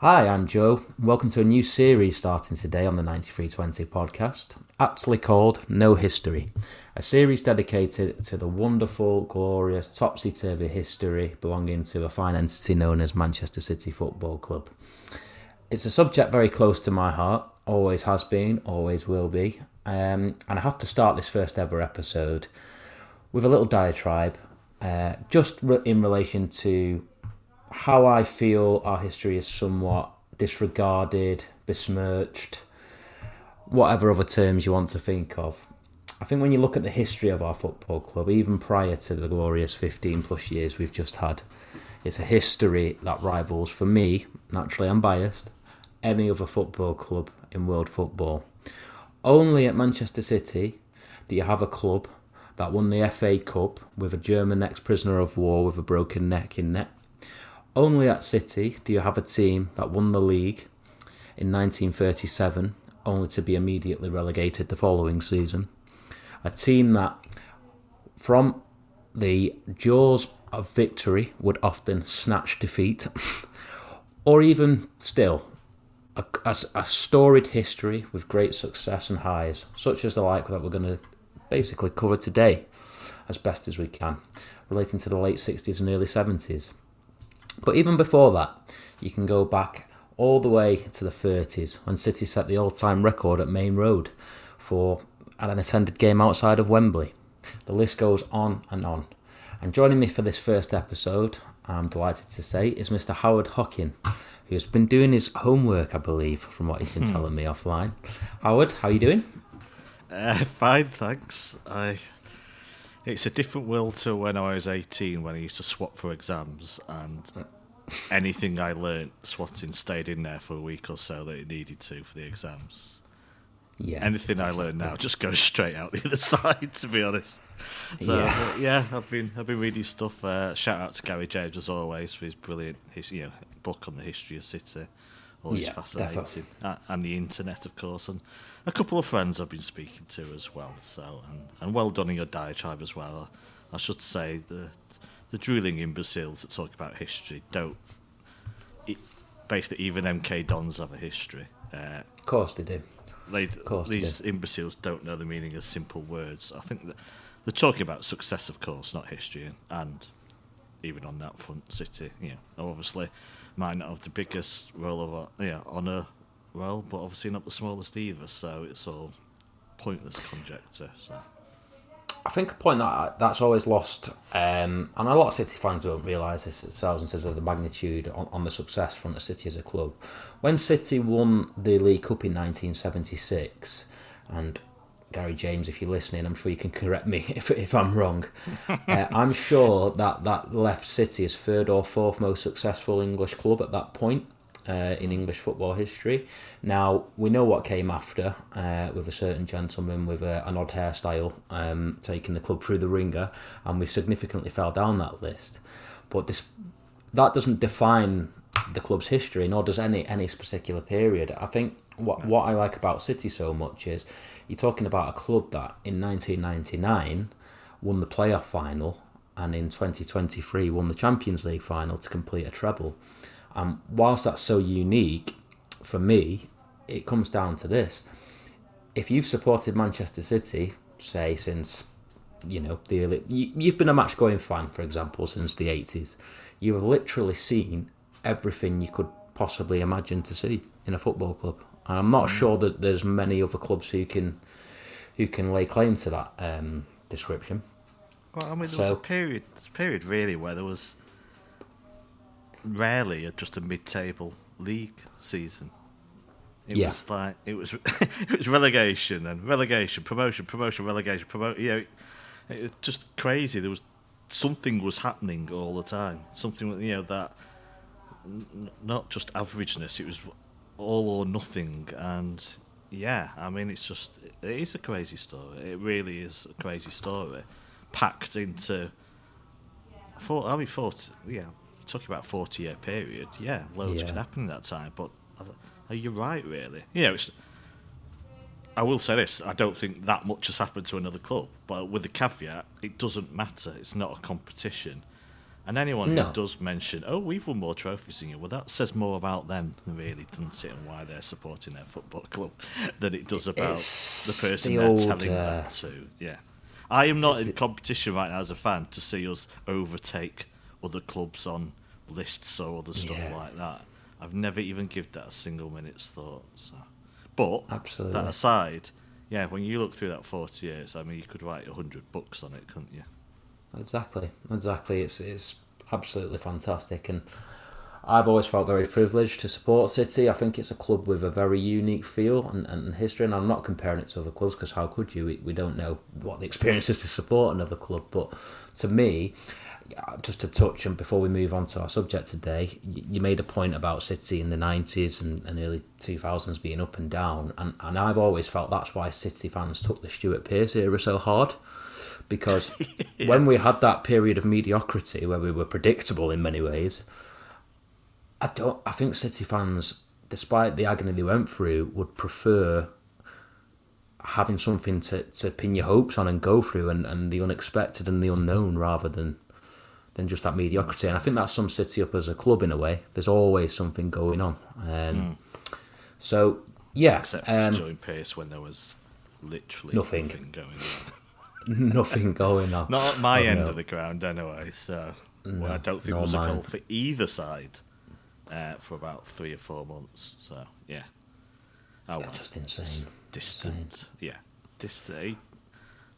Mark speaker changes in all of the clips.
Speaker 1: Hi, I'm Joe. Welcome to a new series starting today on the 9320 podcast, aptly called No History, a series dedicated to the wonderful, glorious, topsy turvy history belonging to a fine entity known as Manchester City Football Club. It's a subject very close to my heart, always has been, always will be, um, and I have to start this first ever episode with a little diatribe uh, just in relation to how I feel our history is somewhat disregarded, besmirched, whatever other terms you want to think of. I think when you look at the history of our football club, even prior to the glorious 15 plus years we've just had, it's a history that rivals, for me, naturally I'm biased, any other football club in world football. Only at Manchester City do you have a club that won the FA Cup with a German ex prisoner of war with a broken neck in net only at City do you have a team that won the league in 1937, only to be immediately relegated the following season. A team that, from the jaws of victory, would often snatch defeat, or even still, a, a, a, storied history with great success and highs, such as the like that we're going to basically cover today as best as we can, relating to the late 60s and early 70s. But even before that, you can go back all the way to the 30s when City set the all time record at Maine Road for an attended game outside of Wembley. The list goes on and on. And joining me for this first episode, I'm delighted to say, is Mr. Howard Hockin, who's been doing his homework, I believe, from what he's been hmm. telling me offline. Howard, how are you doing?
Speaker 2: Uh, fine, thanks. I it's a different world to when I was 18 when I used to swap for exams and anything I learnt swatting stayed in there for a week or so that it needed to for the exams. Yeah. Anything I learn now just goes straight out the other side to be honest. So yeah, yeah I've been I've been reading stuff. Uh, shout out to Gary James as always for his brilliant his, you know book on the history of City. Always yeah, fascinating. Uh, and the internet of course and a couple of friends I've been speaking to as well. So and, and well done in your diatribe as well. I, I should say the the drooling imbeciles that talk about history don't. It, basically, even MK Dons have a history.
Speaker 1: Uh, of course they do.
Speaker 2: They, course these do. imbeciles don't know the meaning of simple words. I think that they're talking about success, of course, not history, and, and even on that front, City, you know, obviously might not have the biggest roll of yeah honour well, but obviously not the smallest either. So it's all pointless conjecture. So.
Speaker 1: I think a point that that's always lost, um, and a lot of City fans don't realise this themselves in terms of the magnitude on, on, the success from the City as a club. When City won the League Cup in 1976, and Gary James, if you're listening, I'm sure you can correct me if, if I'm wrong. uh, I'm sure that that left City as third or fourth most successful English club at that point uh, in English football history. Now, we know what came after uh, with a certain gentleman with a, an odd hairstyle um, taking the club through the wringer, and we significantly fell down that list. But this that doesn't define the club's history, nor does any any particular period. I think what what I like about City so much is you're talking about a club that in 1999 won the playoff final and in 2023 won the Champions League final to complete a treble. And whilst that's so unique, for me, it comes down to this. If you've supported Manchester City, say, since, you know, the early, you, you've been a match going fan, for example, since the 80s, you have literally seen everything you could possibly imagine to see in a football club. And I'm not mm. sure that there's many other clubs who can who can lay claim to that um, description.
Speaker 2: Well, I mean, there so, was a period, a period really where there was rarely a, just a mid-table league season. It yeah. was like it was it was relegation and relegation, promotion, promotion, relegation, promotion. You know, it, was just crazy. There was something was happening all the time. Something you know that n- not just averageness. It was all or nothing. And yeah, I mean, it's just it is a crazy story. It really is a crazy story, packed into. Four, I mean, 40, yeah, talking about forty year period, yeah, loads yeah. can happen in that time. But are you right, really? Yeah, it's. I will say this: I don't think that much has happened to another club, but with the caveat, it doesn't matter. It's not a competition, And anyone
Speaker 1: No.
Speaker 2: who does mention, "Oh, we've won more trophies than you," well, that says more about them, really, doesn't it, and why they're supporting their football club than it does about
Speaker 1: It's
Speaker 2: the person
Speaker 1: the
Speaker 2: they're
Speaker 1: old,
Speaker 2: telling
Speaker 1: uh,
Speaker 2: that to. Yeah, I am not in competition right now as a fan to see us overtake other clubs on lists or other stuff
Speaker 1: Yeah.
Speaker 2: like that. I've never even given that a single minute's thought. So. But
Speaker 1: Absolutely.
Speaker 2: that aside, yeah, when you look through that forty years, I mean, you could write hundred books on it, couldn't you?
Speaker 1: Exactly, exactly. It's it's absolutely fantastic, and I've always felt very privileged to support City. I think it's a club with a very unique feel and, and history, and I'm not comparing it to other clubs because how could you? We, we don't know what the experience is to support another club, but to me. Uh, Just to touch, and before we move on to our subject today, you made a point about City in the 90s and, and early 2000s being up and down, and, and I've always felt that's why City fans took the Stuart Pearce era so hard because when we had that period of mediocrity where we were predictable in many ways, I don't. I think City fans, despite the agony they went through, would prefer having something to, to pin your hopes on and go through, and, and the unexpected and the unknown rather than than just that mediocrity. And I think that sums City up as a club in a way. There's always something going on. Um, So yeah,
Speaker 2: Except for
Speaker 1: um,
Speaker 2: Joey Pearce when there was literally
Speaker 1: Nothing.
Speaker 2: nothing, going on.
Speaker 1: nothing going on.
Speaker 2: Not at my
Speaker 1: Oh,
Speaker 2: end
Speaker 1: no.
Speaker 2: of the ground, anyway. So well, I don't think it was a
Speaker 1: mine.
Speaker 2: goal for either side uh, for about three or four months. So yeah, oh well,
Speaker 1: Just insane.
Speaker 2: distant. Yeah, distant.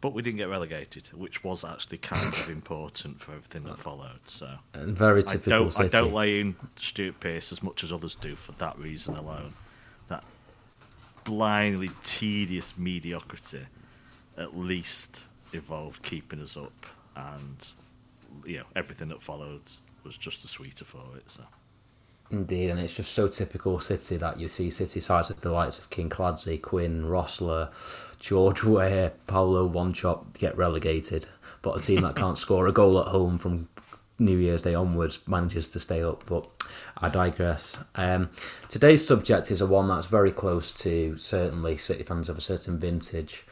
Speaker 2: But we didn't get relegated, which was actually kind of important for everything that followed. So
Speaker 1: And very
Speaker 2: I
Speaker 1: typical
Speaker 2: don't,
Speaker 1: City.
Speaker 2: I don't lay in Stuart Pearce as much as others do for that reason alone. That blindly tedious mediocrity at least evolved keeping us up, and you know everything that followed was just the sweeter for it. So
Speaker 1: Indeed, and it's just so typical City that you see City sides with the likes of Kinkladze, Quinn, Rossler, George Weah, Paulo Wanchope get relegated, but a team that can't score a goal at home from New Year's Day onwards manages to stay up. But I digress. Um, today's subject is a one that's very close to certainly City fans of a certain vintage,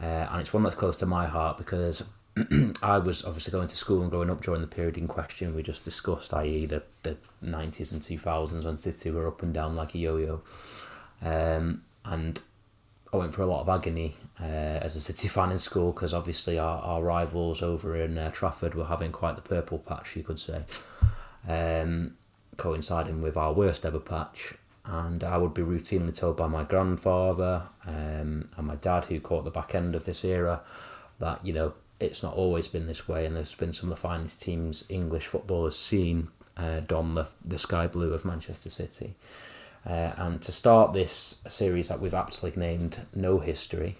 Speaker 1: uh, and it's one that's close to my heart because I was obviously going to school and growing up during the period in question we just discussed, i.e., the, the 90s and 2000s when City were up and down like a yo yo. Um, and I went through a lot of agony uh, as a City fan in school because obviously our, our rivals over in uh, Trafford were having quite the purple patch, you could say, um, coinciding with our worst ever patch. And I would be routinely told by my grandfather um, and my dad, who caught the back end of this era, that you know it's not always been this way, and there's been some of the finest teams English football has seen uh, don the, the sky blue of Manchester City. Uh, and to start this series that we've aptly named No History,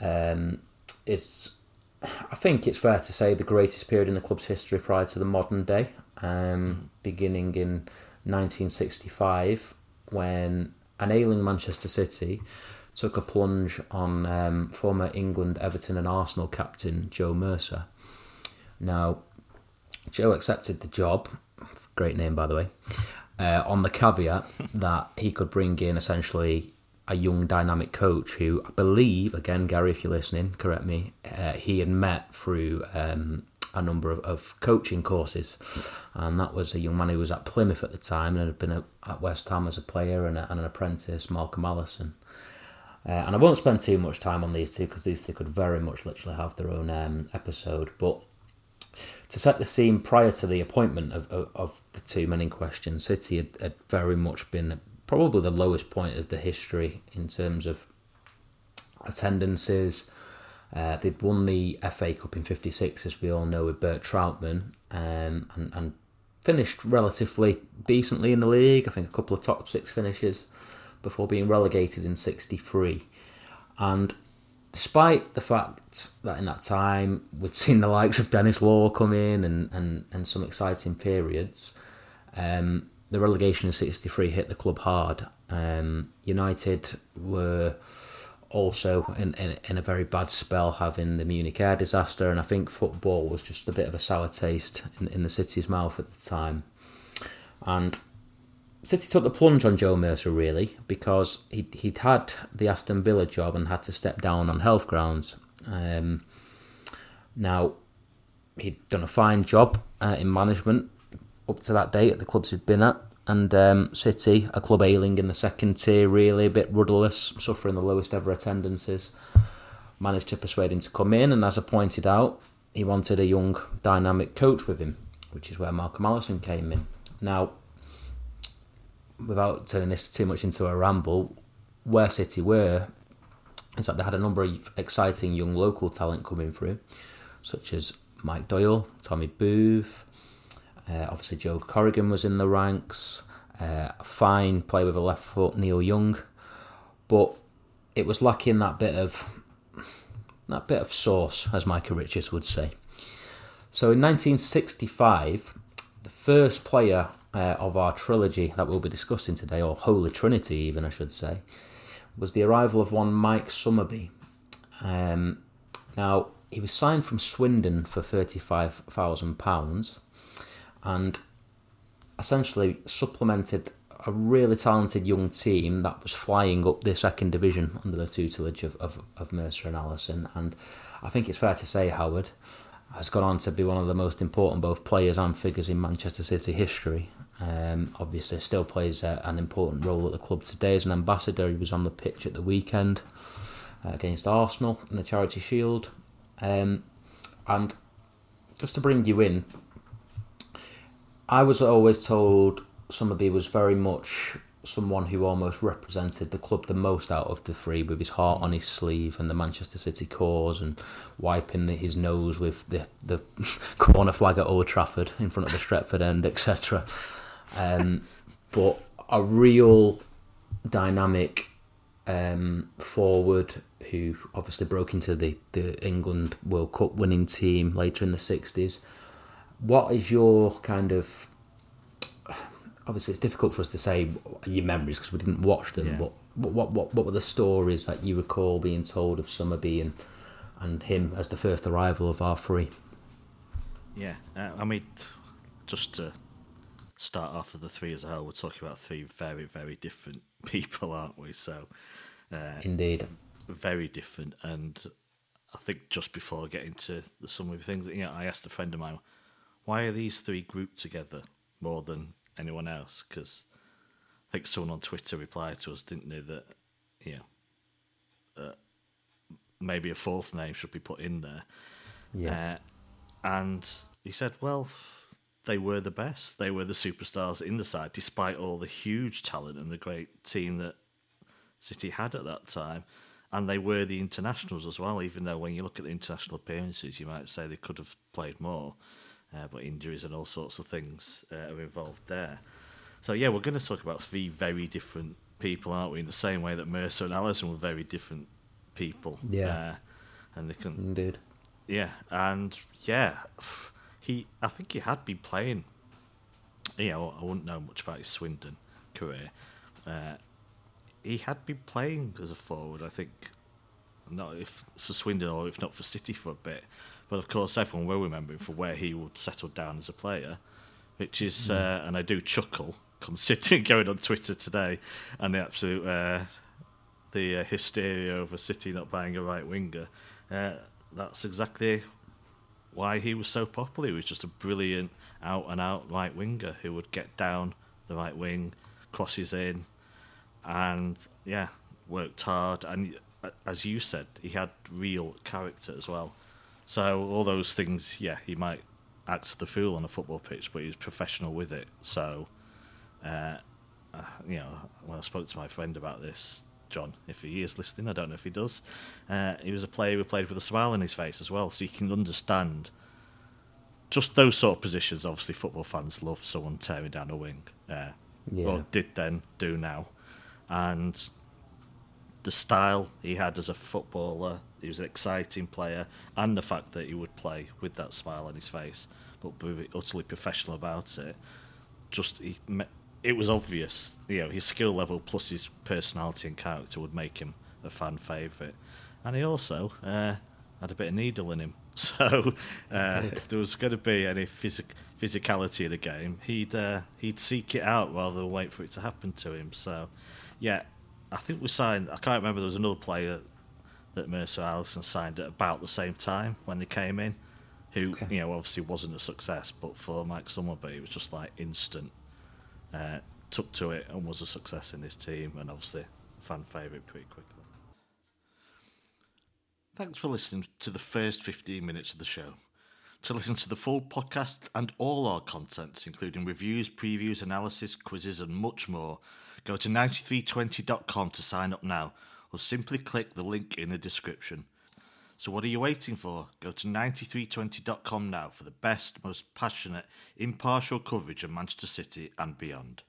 Speaker 1: um, it's, I think it's fair to say, the greatest period in the club's history prior to the modern day, um, beginning in 1965 when an ailing Manchester City took a plunge on um, former England, Everton, and Arsenal captain Joe Mercer. Now, Joe accepted the job, great name by the way, uh, on the caveat that he could bring in essentially a young dynamic coach who I believe, again, Gary, if you're listening, correct me, uh, he had met through um, a number of, of coaching courses. And that was a young man who was at Plymouth at the time and had been at, at West Ham as a player and, a, and an apprentice, Malcolm Allison. Uh, and I won't spend too much time on these two because these two could very much literally have their own um, episode. But to set the scene prior to the appointment of, of, of the two men in question, City had, had very much been probably the lowest point of the history in terms of attendances. Uh, they'd won the FA Cup in '56, as we all know, with Bert Trautmann, um, and, and finished relatively decently in the league. I think a couple of top six finishes before being relegated in '63. And despite the fact that in that time we'd seen the likes of Denis Law come in and, and, and some exciting periods, um, the relegation in '63 hit the club hard. Um, United were also in, in in a very bad spell, having the Munich air disaster, and I think football was just a bit of a sour taste in, in the city's mouth at the time. And City took the plunge on Joe Mercer really because he he'd had the Aston Villa job and had to step down on health grounds. Um, now he'd done a fine job uh, in management up to that date at the clubs he'd been at. And um, City, a club ailing in the second tier, really a bit rudderless, suffering the lowest ever attendances, managed to persuade him to come in. And as I pointed out, he wanted a young, dynamic coach with him, which is where Malcolm Allison came in. Now, without turning this too much into a ramble, where City were is that they had a number of exciting young local talent coming through, such as Mike Doyle, Tommy Booth, uh, obviously Joe Corrigan was in the ranks, uh, fine play with a left foot, Neil Young, but it was lacking that bit of that bit of sauce, as Micah Richards would say. So in 1965, the first player uh, of our trilogy that we'll be discussing today, or Holy Trinity, even I should say, was the arrival of one Mike Summerbee. Um, now, he was signed from Swindon for £35,000 and essentially supplemented a really talented young team that was flying up the second division under the tutelage of, of, of Mercer and Allison. And I think it's fair to say Howard has gone on to be one of the most important both players and figures in Manchester City history. Um, obviously, still plays an important role at the club today as an ambassador. He was on the pitch at the weekend uh, against Arsenal in the Charity Shield. Um, and just to bring you in, I was always told Summerbee was very much someone who almost represented the club the most out of the three with his heart on his sleeve and the Manchester City cause and wiping the, his nose with the, the corner flag at Old Trafford in front of the Stretford end, etc. Um, but a real dynamic um, forward who obviously broke into the, the England World Cup winning team later in the 60s. What is your kind of. Obviously, it's difficult for us to say your memories because we didn't watch them,
Speaker 2: Yeah.
Speaker 1: but what, what, what were the stories that you recall being told of Summerbee and, and him as the first arrival of our three?
Speaker 2: Yeah, uh, I mean, just to start off with the three as a whole, we're talking about three very, very different people, aren't we? So, uh,
Speaker 1: Indeed.
Speaker 2: very different. And I think just before getting to the summary of things, you know, I asked a friend of mine, why are these three grouped together more than anyone else? Because I think someone on Twitter replied to us, didn't they, that, you know, uh, maybe a fourth name should be put in there.
Speaker 1: Yeah.
Speaker 2: Uh, and he said, well, they were the best. They were the superstars in the side, despite all the huge talent and the great team that City had at that time. And they were the internationals as well, even though when you look at the international appearances, you might say they could have played more. Uh, but injuries and all sorts of things uh, are involved there. So, yeah, we're going to talk about three very different people, aren't we? In the same way that Mercer and Allison were very different people.
Speaker 1: Yeah.
Speaker 2: Uh, and they can
Speaker 1: Indeed.
Speaker 2: yeah, and yeah, he. I think he had been playing. You know, I wouldn't know much about his Swindon career. Uh, he had been playing as a forward. I think, not if for Swindon or if not for City for a bit. But of course, everyone will remember him for where he would settle down as a player, which is, uh, and I do chuckle considering going on Twitter today and the absolute uh, the uh, hysteria over City not buying a right winger. Uh, that's exactly why he was so popular. He was just a brilliant out and out right winger who would get down the right wing, crosses in, and yeah, worked hard. And uh, as you said, he had real character as well. So all those things, yeah, he might act the fool on a football pitch, but he's professional with it. So, uh, uh, you know, when I spoke to my friend about this, John, if he is listening, I don't know if he does. Uh, he was a player who played with a smile on his face as well, so you can understand just those sort of positions. Obviously, football fans love someone tearing down a wing, uh,
Speaker 1: Yeah.
Speaker 2: or did then, do now, and the style he had as a footballer. He was an exciting player, and the fact that he would play with that smile on his face, but be utterly professional about it. Just he, it was obvious, you know, his skill level plus his personality and character would make him a fan favourite, and he also uh, had a bit of needle in him. So uh, if there was going to be any physic- physicality in the game, he'd uh, he'd seek it out rather than wait for it to happen to him. So yeah, I think we signed. I can't remember. There was another player that Mercer Allison signed at about the same time when they came in. who you know obviously wasn't a success, but for Mike Summerbee, it was just like instant. Uh, took to it and was a success in his team, and obviously fan favourite pretty quickly. Thanks for listening to the first 15 minutes of the show. To listen to the full podcast and all our contents, including reviews, previews, analysis, quizzes, and much more, go to 9320.com to sign up now, or simply click the link in the description. So, what are you waiting for? Go to 9320.com now for the best, most passionate, impartial coverage of Manchester City and beyond.